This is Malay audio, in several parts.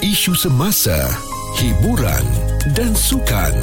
isu semasa, hiburan dan sukan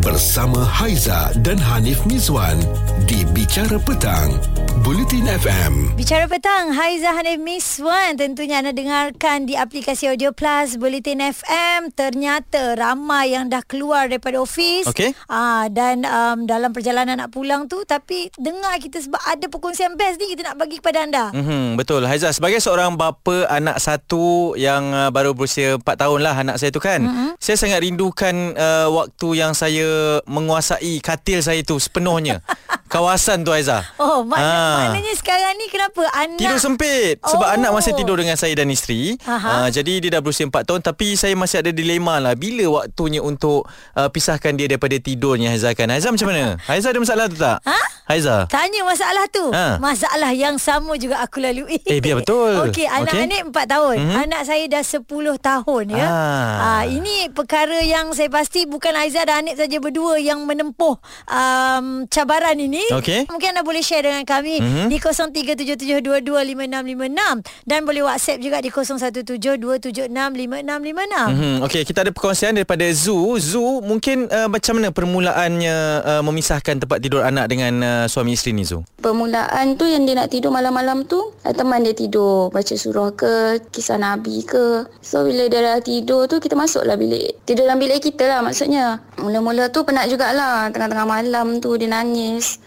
bersama Haiza dan Hanif Mizwan di Bicara Petang, Bulletin FM. Bicara petang, Haiza Hanif Miswan tentunya anda dengarkan di aplikasi Audio Plus Bulletin FM. Ternyata ramai yang dah keluar daripada ofis. Okey. Ah dan um, dalam perjalanan nak pulang tu tapi dengar kita sebab ada perkongsian best ni kita nak bagi kepada anda. Mm-hmm, betul Haizah sebagai seorang bapa anak satu yang uh, baru berusia 4 tahun lah anak saya tu kan. Mm-hmm. Saya sangat rindukan uh, waktu yang saya menguasai katil saya tu sepenuhnya. Kawasan tu Haizah. Oh, makna, Ah. maknanya sekarang ni kenapa anak Tidur sempit Sebab Oh. anak masih tidur dengan saya dan isteri Aha. uh, Jadi dia dah berusia 4 tahun Tapi saya masih ada dilema lah Bila waktunya untuk uh, Pisahkan dia daripada tidurnya Haizah kan Haizah macam mana? Haizah ada masalah tu tak? Ha? Haizah Tanya masalah tu Ha. Masalah yang sama juga aku lalui Eh, biar betul. Okey anak Okey. Anik 4 tahun Mhm. mm-hmm. Anak saya dah 10 tahun ya Ah. Ah, Ini perkara yang saya pasti Bukan Aizah dan Anik saja berdua Yang menempuh um, Cabaran ini Okey. Mungkin anda boleh share dengan kami Mhm. Di 0377225656 Dan boleh whatsapp juga Di 0172765656 Hmm, Okey, kita ada perkongsian daripada Zu. Zu, mungkin uh, macam mana permulaannya uh, memisahkan tempat tidur anak dengan uh, suami isteri ni Zu? Permulaan tu yang dia nak tidur malam-malam tu Teman dia tidur Baca surah ke Kisah Nabi ke So bila dia dah tidur tu Kita masuklah bilik Tidur dalam bilik kita lah maksudnya Mula-mula tu penat jugalah Tengah-tengah malam tu dia nangis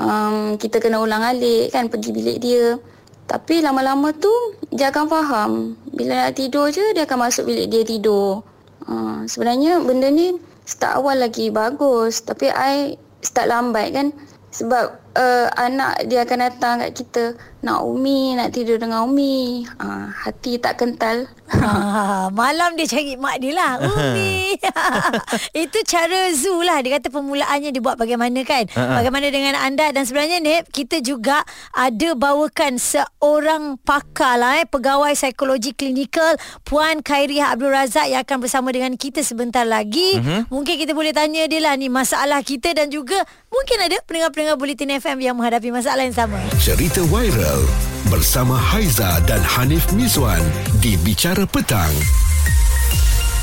um, Kita kena ulang alik kan Pergi bilik dia. Tapi lama-lama tu Dia akan faham. Bila nak tidur je Dia akan masuk bilik dia tidur. Uh, Sebenarnya benda ni Start awal lagi bagus. Tapi I start lambat kan. Sebab uh, anak dia akan datang kat kita nak Umi, nak tidur dengan Umi. Uh, hati tak kental. Ah, malam dia cari mak dia lah Umi Itu cara Zoo lah Dia kata permulaannya dia buat bagaimana kan Ha-ha. Bagaimana dengan anda Dan sebenarnya Nip Kita juga ada bawakan seorang pakar lah eh Pegawai psikologi klinikal Puan Khairiah Abdul Razak Yang akan bersama dengan kita sebentar lagi Mhm. Mungkin kita boleh tanya dia lah ni Masalah kita dan juga Mungkin ada pendengar-pendengar Bulletin FM Yang menghadapi masalah yang sama. Cerita viral bersama Haiza dan Hanif Mizwan di Bicara Petang,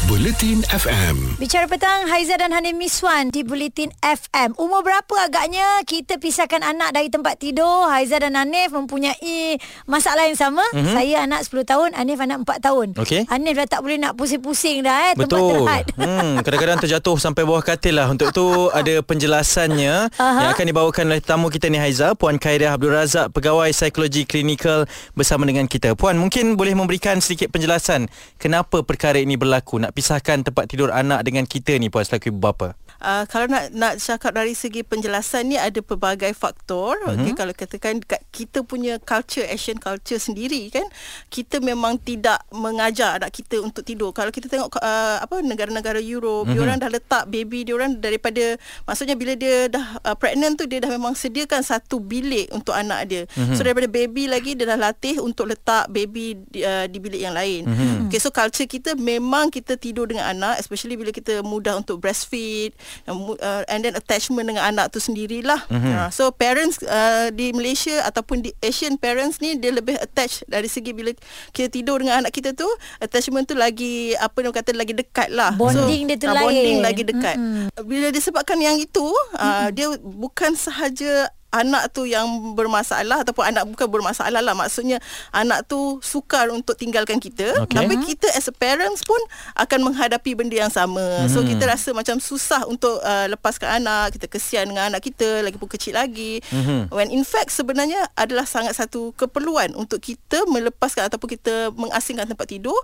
Bulletin FM. Bicara petang Haiza dan Hanim Miswan di Bulletin FM. Umur berapa agaknya kita pisahkan anak dari tempat tidur? Haiza dan Hanif mempunyai masalah yang sama. Mm-hmm. Saya anak 10 tahun, Hanif anak 4 tahun. Okey. Hanif dah tak boleh nak pusing-pusing dah eh tempat Betul. terhad. Hmm, kadang-kadang terjatuh sampai bawah katil lah. Untuk itu ada penjelasannya Aha. yang akan dibawakan oleh tamu kita ni Haiza, Puan Khairiah Abdul Razak, pegawai psikologi klinikal bersama dengan kita. Puan, mungkin boleh memberikan sedikit penjelasan kenapa perkara ini berlaku nak pisahkan tempat tidur anak dengan kita ni Puan selaku ibu bapa. Uh, kalau nak nak cakap dari segi penjelasan ni ada pelbagai faktor. Mm-hmm. Okey kalau katakan dekat kita punya culture Asian culture sendiri kan kita memang tidak mengajar anak kita untuk tidur. Kalau kita tengok uh, apa negara-negara Europe, mm-hmm. diorang dah letak baby diorang daripada maksudnya bila dia dah uh, pregnant tu dia dah memang sediakan satu bilik untuk anak dia. Mm-hmm. So daripada baby lagi dia dah latih untuk letak baby di, uh, di bilik yang lain. Mm-hmm. Okay so culture kita memang kita tidur dengan anak especially bila kita mudah untuk breastfeed uh, and then attachment dengan anak tu sendirilah. Mm-hmm. Uh, so parents uh, di Malaysia ataupun di Asian parents ni dia lebih attach dari segi bila kita tidur dengan anak kita tu attachment tu lagi apa dia kata lagi dekat lah. Bonding dia tu ah, lain. Bonding lagi dekat. Mm-hmm. Bila disebabkan yang itu uh, dia bukan sahaja anak tu yang bermasalah ataupun anak bukan bermasalah lah maksudnya anak tu sukar untuk tinggalkan kita Okey. tapi kita as a parents pun akan menghadapi benda yang sama hmm. so kita rasa macam susah untuk uh, lepaskan anak kita kesian dengan anak kita lagi pun kecil lagi Mhm. when in fact sebenarnya adalah sangat satu keperluan untuk kita melepaskan ataupun kita mengasingkan tempat tidur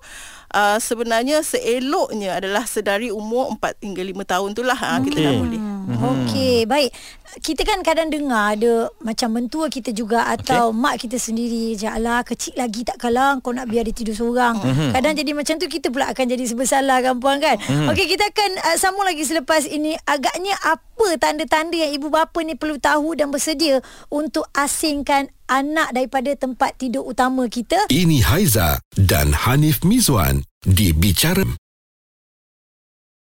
uh, sebenarnya seeloknya adalah sedari umur 4 hingga 5 tahun tu lah okay. kita dah boleh Hmm. Okey, baik. Kita kan kadang dengar ada macam mentua kita juga atau okay. mak kita sendiri je alah kecil lagi tak kalah kau nak biar dia tidur seorang. Mm-hmm. Kadang jadi macam tu kita pula akan jadi sebersalah kan puan kan. Mm-hmm. Okey, kita akan uh, sambung lagi selepas ini. Agaknya apa tanda-tanda yang ibu bapa ni perlu tahu dan bersedia untuk asingkan anak daripada tempat tidur utama kita? Ini Haiza dan Hanif Mizwan di Bicara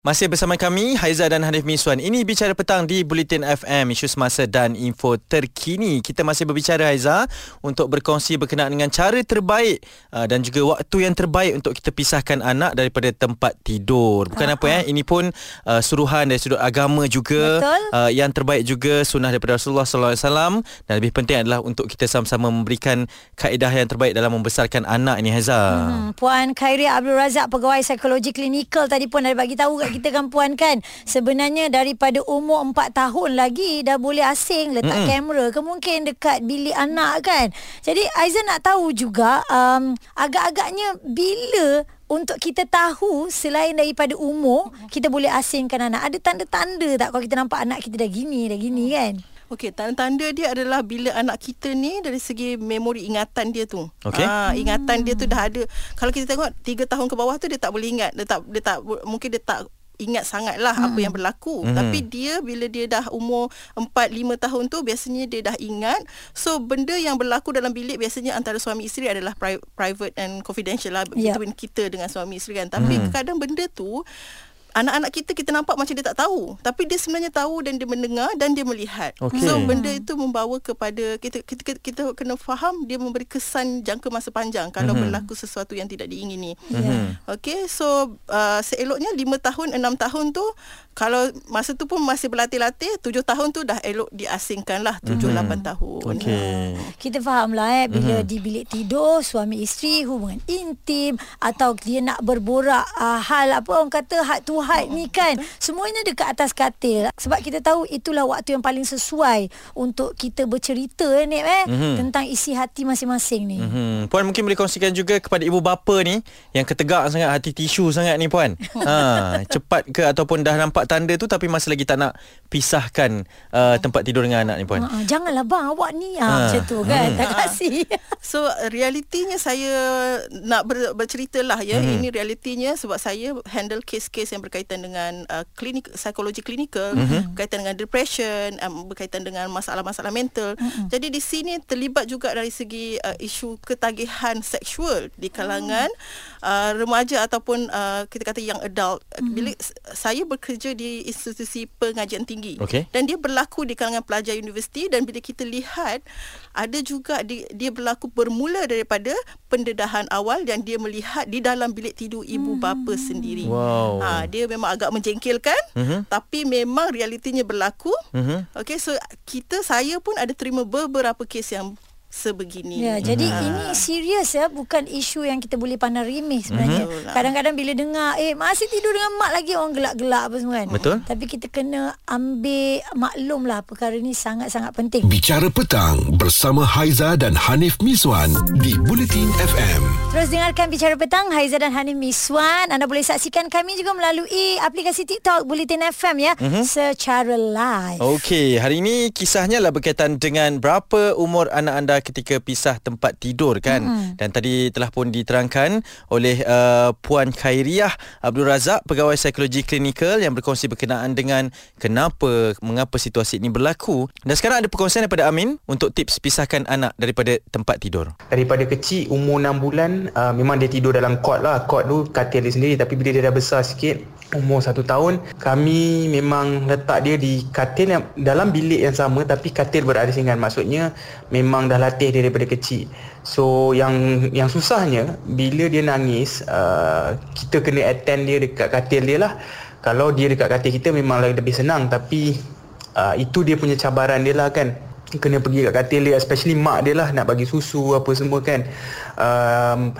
Masih bersama kami Haiza dan Hanif Miswan. Ini bicara petang di Bulletin FM isu semasa dan info terkini. Kita masih berbicara Haiza untuk berkongsi berkenaan dengan cara terbaik uh, dan juga waktu yang terbaik untuk kita pisahkan anak daripada tempat tidur. Bukan uh-huh. apa ya, ini pun uh, suruhan dari sudut agama juga. Uh, yang terbaik juga sunnah daripada Rasulullah sallallahu alaihi wasallam dan lebih penting adalah untuk kita sama-sama memberikan kaedah yang terbaik dalam membesarkan anak ini Haiza. Hmm, Puan Khairia Abdul Razak pegawai psikologi klinikal tadi pun dah bagi tahu kat kita kan puan kan sebenarnya daripada umur 4 tahun lagi dah boleh asing letak mm-hmm. kamera ke mungkin dekat bilik anak kan jadi Aizan nak tahu juga um, agak-agaknya bila untuk kita tahu selain daripada umur kita boleh asingkan anak ada tanda-tanda tak kalau kita nampak anak kita dah gini dah gini kan Okey, tanda-tanda dia adalah bila anak kita ni dari segi memori ingatan dia tu. Okey. Ha, ingatan dia tu dah ada. Kalau kita tengok 3 tahun ke bawah tu dia tak boleh ingat. Dia tak dia tak mungkin dia tak ingat sangat lah hmm. apa yang berlaku hmm. tapi dia bila dia dah umur 4 5 tahun tu biasanya dia dah ingat so benda yang berlaku dalam bilik biasanya antara suami isteri adalah pri- private and confidential lah yeah. between kita dengan suami isteri kan tapi hmm. kadang benda tu anak-anak kita kita nampak macam dia tak tahu tapi dia sebenarnya tahu dan dia mendengar dan dia melihat okay. so benda itu membawa kepada kita, kita kita kita kena faham dia memberi kesan jangka masa panjang kalau mm-hmm. berlaku sesuatu yang tidak diingini mm-hmm. okey so uh, seeloknya 5 tahun 6 tahun tu kalau masa tu pun masih berlatih-latih 7 tahun tu dah elok diasingkan lah 7 mm-hmm. 8 tahun okay. kita faham lah eh bila mm-hmm. di bilik tidur suami isteri hubungan intim atau dia nak berborak uh, hal apa orang kata hak tu had ni kan semuanya dekat atas katil sebab kita tahu itulah waktu yang paling sesuai untuk kita bercerita ni eh mm-hmm. tentang isi hati masing-masing ni mm-hmm. puan mungkin boleh kongsikan juga kepada ibu bapa ni yang ketegak sangat hati tisu sangat ni puan ha cepat ke ataupun dah nampak tanda tu tapi masih lagi tak nak pisahkan uh, tempat tidur dengan anak ni puan ha, janganlah bang awak ni ha, ha. macam tu kan hmm. tak kasih so realitinya saya nak ber, bercerita lah ya hmm. ini realitinya sebab saya handle case-case yang ber, berkaitan dengan uh, klinik psikologi klinikal mm-hmm. berkaitan dengan depression um, berkaitan dengan masalah-masalah mental mm-hmm. jadi di sini terlibat juga dari segi uh, isu ketagihan seksual di kalangan mm. uh, remaja ataupun uh, kita kata yang adult mm-hmm. bila saya bekerja di institusi pengajian tinggi okay. dan dia berlaku di kalangan pelajar universiti dan bila kita lihat ada juga di, dia berlaku bermula daripada pendedahan awal dan dia melihat di dalam bilik tidur ibu bapa sendiri wow. ha, dia dia memang agak menjengkelkan uh-huh. tapi memang realitinya berlaku uh-huh. okey so kita saya pun ada terima beberapa kes yang sebegini. Ya, jadi hmm. ini serius ya, bukan isu yang kita boleh pandang remeh sebenarnya. Hmm. Kadang-kadang bila dengar eh masih tidur dengan mak lagi orang gelak-gelak apa semua kan. Betul. Tapi kita kena ambil maklumlah perkara ini sangat-sangat penting. Bicara petang bersama Haiza dan Hanif Miswan di Bulletin FM. Terus dengarkan Bicara petang Haiza dan Hanif Miswan. Anda boleh saksikan kami juga melalui aplikasi TikTok Bulletin FM ya hmm. secara live. Okey, hari ini kisahnya lah berkaitan dengan berapa umur anak anda ketika pisah tempat tidur kan? Mm-hmm. dan tadi telah pun diterangkan oleh uh, puan Khairiah Abdul Razak pegawai psikologi klinikal yang berkongsi berkenaan dengan kenapa mengapa situasi ini berlaku. Dan sekarang ada perkongsian daripada Amin untuk tips pisahkan anak daripada tempat tidur. Daripada kecil umur 6 bulan uh, memang dia tidur dalam kot lah. Kot tu katil dia sendiri tapi bila dia dah besar sikit umur satu tahun kami memang letak dia di katil yang dalam bilik yang sama tapi katil berasingan maksudnya memang dah latih dia daripada kecil. So yang yang susahnya bila dia nangis uh, kita kena attend dia dekat katil dia lah. Kalau dia dekat katil kita memang lebih senang. Tapi uh, itu dia punya cabaran dia lah kan. Kena pergi kat katil dia especially mak dia lah nak bagi susu apa semua kan. Um,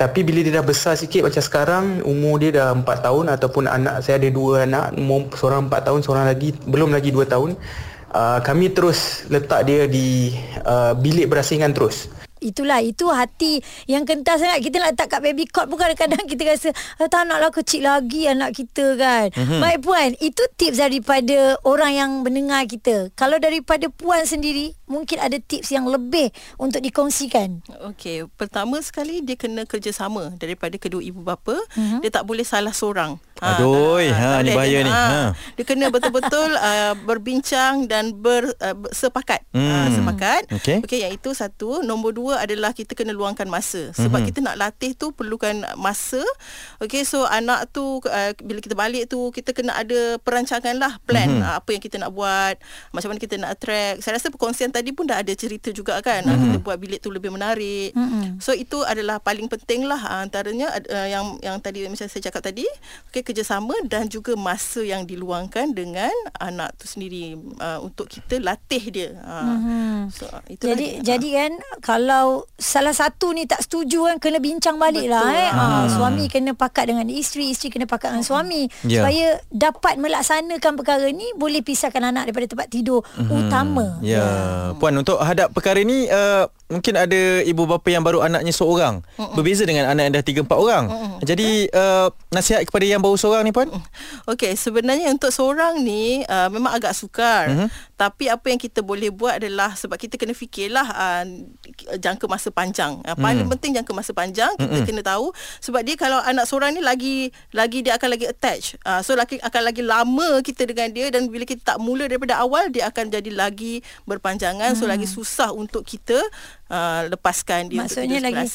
tapi bila dia dah besar sikit macam sekarang umur dia dah 4 tahun ataupun anak saya ada dua anak umur seorang 4 tahun seorang lagi belum lagi 2 tahun uh, kami terus letak dia di uh, bilik berasingan terus Itulah itu hati yang kental sangat kita nak letak kat baby cot pun kadang-kadang kita rasa ah, tak naklah kecil lagi anak kita kan. Mm-hmm. Baik puan, itu tips daripada orang yang mendengar kita. Kalau daripada puan sendiri mungkin ada tips yang lebih untuk dikongsikan. Okey, pertama sekali dia kena kerjasama daripada kedua ibu bapa. Mm-hmm. Dia tak boleh salah seorang. Aduh, ha, ni tak boleh bahaya dia, ni. Ha. Dia kena betul-betul uh, berbincang dan ber, uh, sepakat. Hmm. Uh, sepakat. Okey. Okey, yang itu satu. Nombor dua adalah kita kena luangkan masa. Sebab kita nak latih tu perlukan masa. Okey, so anak tu uh, bila kita balik tu kita kena ada perancangan lah, plan uh, apa yang kita nak buat, macam mana kita nak attract. Saya rasa perkongsian tadi pun dah ada cerita juga kan. Uh, kita buat bilik tu lebih menarik. So itu adalah paling penting lah uh, antaranya uh, yang yang tadi macam saya cakap tadi, okey kerjasama dan juga masa yang diluangkan dengan anak tu sendiri uh, untuk kita latih dia. Uh, so itulah Jadi dia. jadi kan kalau salah satu ni tak setuju kan kena bincang balik lah Betul. eh. Ha, suami kena pakat dengan isteri, isteri kena pakat dengan suami Ya. supaya dapat melaksanakan perkara ni boleh pisahkan anak daripada tempat tidur utama. Ya, puan untuk hadap perkara ni uh, mungkin ada ibu bapa yang baru anaknya seorang. Berbeza dengan anak yang dah 3 4 orang. Jadi uh, nasihat kepada yang baru seorang ni puan? Okey, sebenarnya untuk seorang ni uh, memang agak sukar. Mhm. Tapi apa yang kita boleh buat adalah sebab kita kena fikirlah uh, jangka masa panjang. Uh, paling Mhm. penting jangka masa panjang kita kena tahu sebab dia kalau anak seorang ni lagi lagi dia akan lagi attach. Uh, so lagi akan lagi lama kita dengan dia dan bila kita tak mula daripada awal dia akan jadi lagi berpanjangan. So lagi susah untuk kita uh, lepaskan dia Maksudnya untuk lagi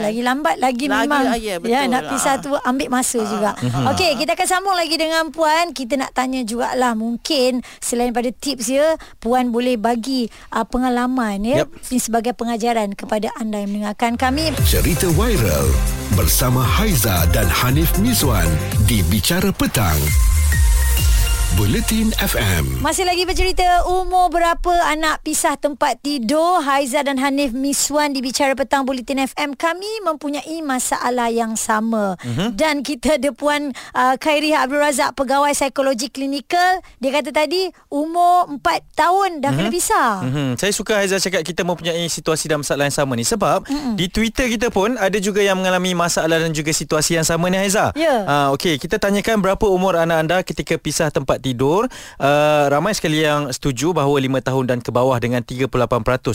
lagi lambat lagi, Lagi, memang ah, ya, betul. ya nak pisah Ah. tu ambil masa juga. Okey, kita akan sambung lagi dengan puan. Kita nak tanya jugalah mungkin selain pada tips dia, puan boleh bagi uh, pengalaman ya Yep. ini sebagai pengajaran kepada anda yang mendengarkan kami. Cerita viral bersama Haiza dan Hanif Mizwan di Bicara Petang. Buletin FM. Masih lagi bercerita umur berapa anak pisah tempat tidur Haiza dan Hanif Miswan di Bicara Petang Bulletin FM Kami mempunyai masalah yang sama uh-huh. Dan kita ada Puan uh, Khairi Abdul Razak Pegawai Psikologi Klinikal Dia kata tadi umur 4 tahun dah uh-huh. kena pisah Hmm, saya suka Haizal cakap kita mempunyai situasi dan masalah yang sama ni sebab mm di Twitter kita pun ada juga yang mengalami masalah dan juga situasi yang sama ni Haiza. Ya. Uh, okey, kita tanyakan berapa umur anak anda ketika pisah tempat tidur. Uh, ramai sekali yang setuju bahawa 5 tahun dan ke bawah dengan 38%.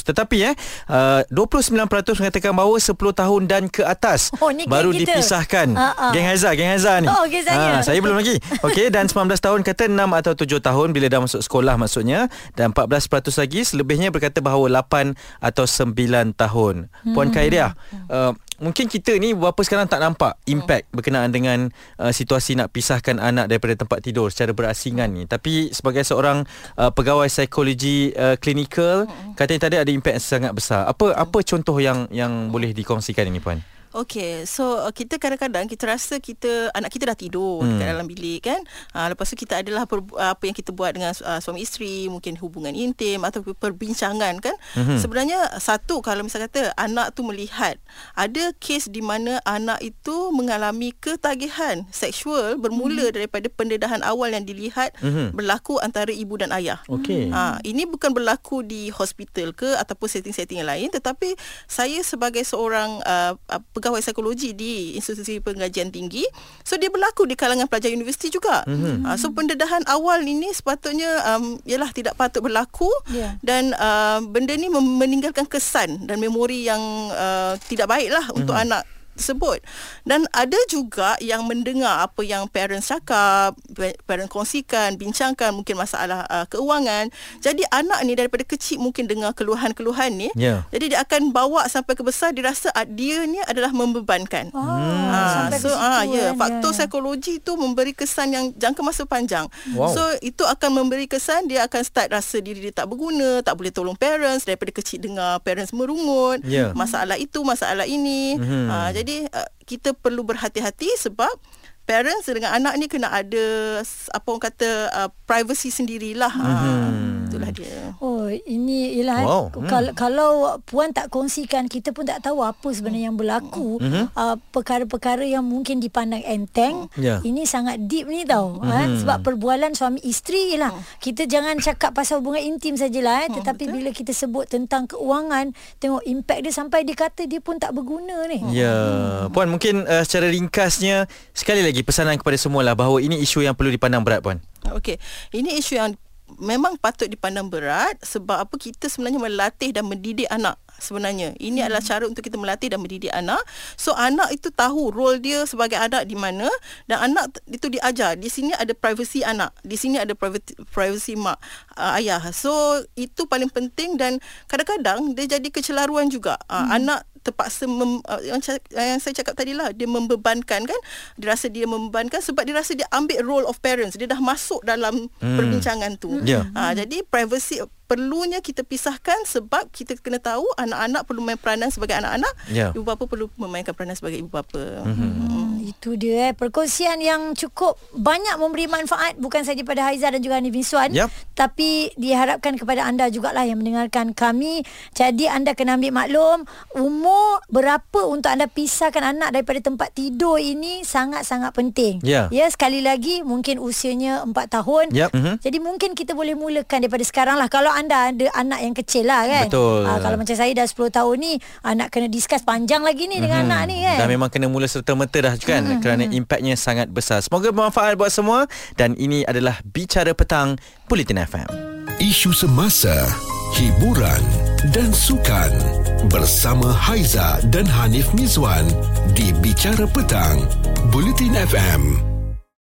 Tetapi eh uh, 29% mengatakan bahawa 10 tahun dan ke atas Oh, ni baru kita. dipisahkan. Ah, ah. Geng Haiza, geng Haiza ni. Oh, geng saya. Saya belum lagi. Okey dan 19 tahun kata 6 atau 7 tahun bila dah masuk sekolah maksudnya dan 14% lagi selebihnya berkata bahawa 8 atau 9 tahun. Puan Hmm. Khairia, uh, mungkin kita ni bapa sekarang tak nampak impact berkenaan dengan uh, situasi nak pisahkan anak daripada tempat tidur secara berasingan ni. Tapi sebagai seorang uh, pegawai psikologi uh, klinikal, katanya tadi ada impact sangat besar. Apa apa contoh yang yang boleh dikongsikan ini puan? Okay, so uh, kita kadang-kadang kita rasa kita anak kita dah tidur hmm. dekat dalam bilik kan. Uh, lepas tu kita adalah per, uh, apa yang kita buat dengan uh, suami isteri, mungkin hubungan intim atau perbincangan kan. Hmm. Sebenarnya satu kalau misal kata anak tu melihat ada kes di mana anak itu mengalami ketagihan seksual bermula hmm. daripada pendedahan awal yang dilihat hmm. berlaku antara ibu dan ayah. Okey. Ha, ini bukan berlaku di hospital ke ataupun setting-setting yang lain tetapi saya sebagai seorang uh, pegawai psikologi di institusi pengajian tinggi so dia berlaku di kalangan pelajar universiti juga mm-hmm. uh, so pendedahan awal ini sepatutnya um, ialah tidak patut berlaku Ya. dan uh, benda ni meninggalkan kesan dan memori yang uh, tidak baiklah mm-hmm. untuk anak tersebut dan ada juga yang mendengar apa yang parents cakap pa- parent kongsikan bincangkan mungkin masalah uh, keuangan jadi anak ni daripada kecil mungkin dengar keluhan-keluhan ni Ya. jadi dia akan bawa sampai ke besar dia rasa ah, dia ni adalah membebankan Oh, Ah, sampai so ah ya kan. faktor ya. psikologi tu memberi kesan yang jangka masa panjang. Wow. So itu akan memberi kesan dia akan start rasa diri dia tak berguna, tak boleh tolong parents daripada kecil dengar parents merungut, Ya. masalah itu, masalah ini. Mhm. Ah jadi uh, kita perlu berhati-hati sebab parents dengan anak ni kena ada apa orang kata uh, privacy sendirilah. Mm-hmm. itulah dia. Oh, ini ialah Wow, wow. hmm. kalau kalau puan tak kongsikan kita pun tak tahu apa sebenarnya yang berlaku. Mhm. Uh, perkara-perkara yang mungkin dipandang enteng, Ya. ini sangat deep ni tau. Mhm. Ha? sebab perbualan suami isteri ialah kita jangan cakap pasal hubungan intim sajalah eh, tetapi bila kita sebut tentang keuangan, tengok impact dia sampai dia kata dia pun tak berguna ni. Ya, puan mungkin uh, secara ringkasnya sekali lagi pesanan kepada semualah bahawa ini isu yang perlu dipandang berat puan. Okey, ini isu yang memang patut dipandang berat sebab apa kita sebenarnya melatih dan mendidik anak sebenarnya. Ini hmm. adalah cara untuk kita melatih dan mendidik anak. So anak itu tahu role dia sebagai anak di mana dan anak itu diajar. Di sini ada privacy anak. Di sini ada privacy, privacy mak uh, ayah. So itu paling penting dan kadang-kadang dia jadi kecelaruan juga. Uh, hmm. Anak terpaksa mem, uh, yang, yang saya cakap tadi lah dia membebankan kan dia rasa dia membebankan sebab dia rasa dia ambil role of parents dia dah masuk dalam hmm. perbincangan tu yeah. uh, jadi privacy perlunya kita pisahkan sebab kita kena tahu anak-anak perlu main peranan sebagai anak-anak yeah. ibu bapa perlu memainkan peranan sebagai ibu bapa mm-hmm. hmm. itu dia eh perkongsian yang cukup banyak memberi manfaat bukan saja pada Haiza dan juga Hanif Miswan yep. tapi diharapkan kepada anda jugalah yang mendengarkan kami jadi anda kena ambil maklum umur berapa untuk anda pisahkan anak daripada tempat tidur ini sangat-sangat penting yeah. ya sekali lagi mungkin usianya 4 tahun yep. mm-hmm. jadi mungkin kita boleh mulakan daripada sekarang lah kalau anda ada anak yang kecil lah kan. Betul. Ha, kalau macam saya dah 10 tahun ni, anak kena discuss panjang lagi ni mm-hmm. dengan mhm. anak ni kan. Dan memang kena mula serta-merta dah kan mm-hmm. kerana impaknya sangat besar. Semoga bermanfaat buat semua dan ini adalah Bicara Petang Bulletin FM. Isu semasa, hiburan dan sukan bersama Haiza dan Hanif Mizwan di Bicara Petang Bulletin FM.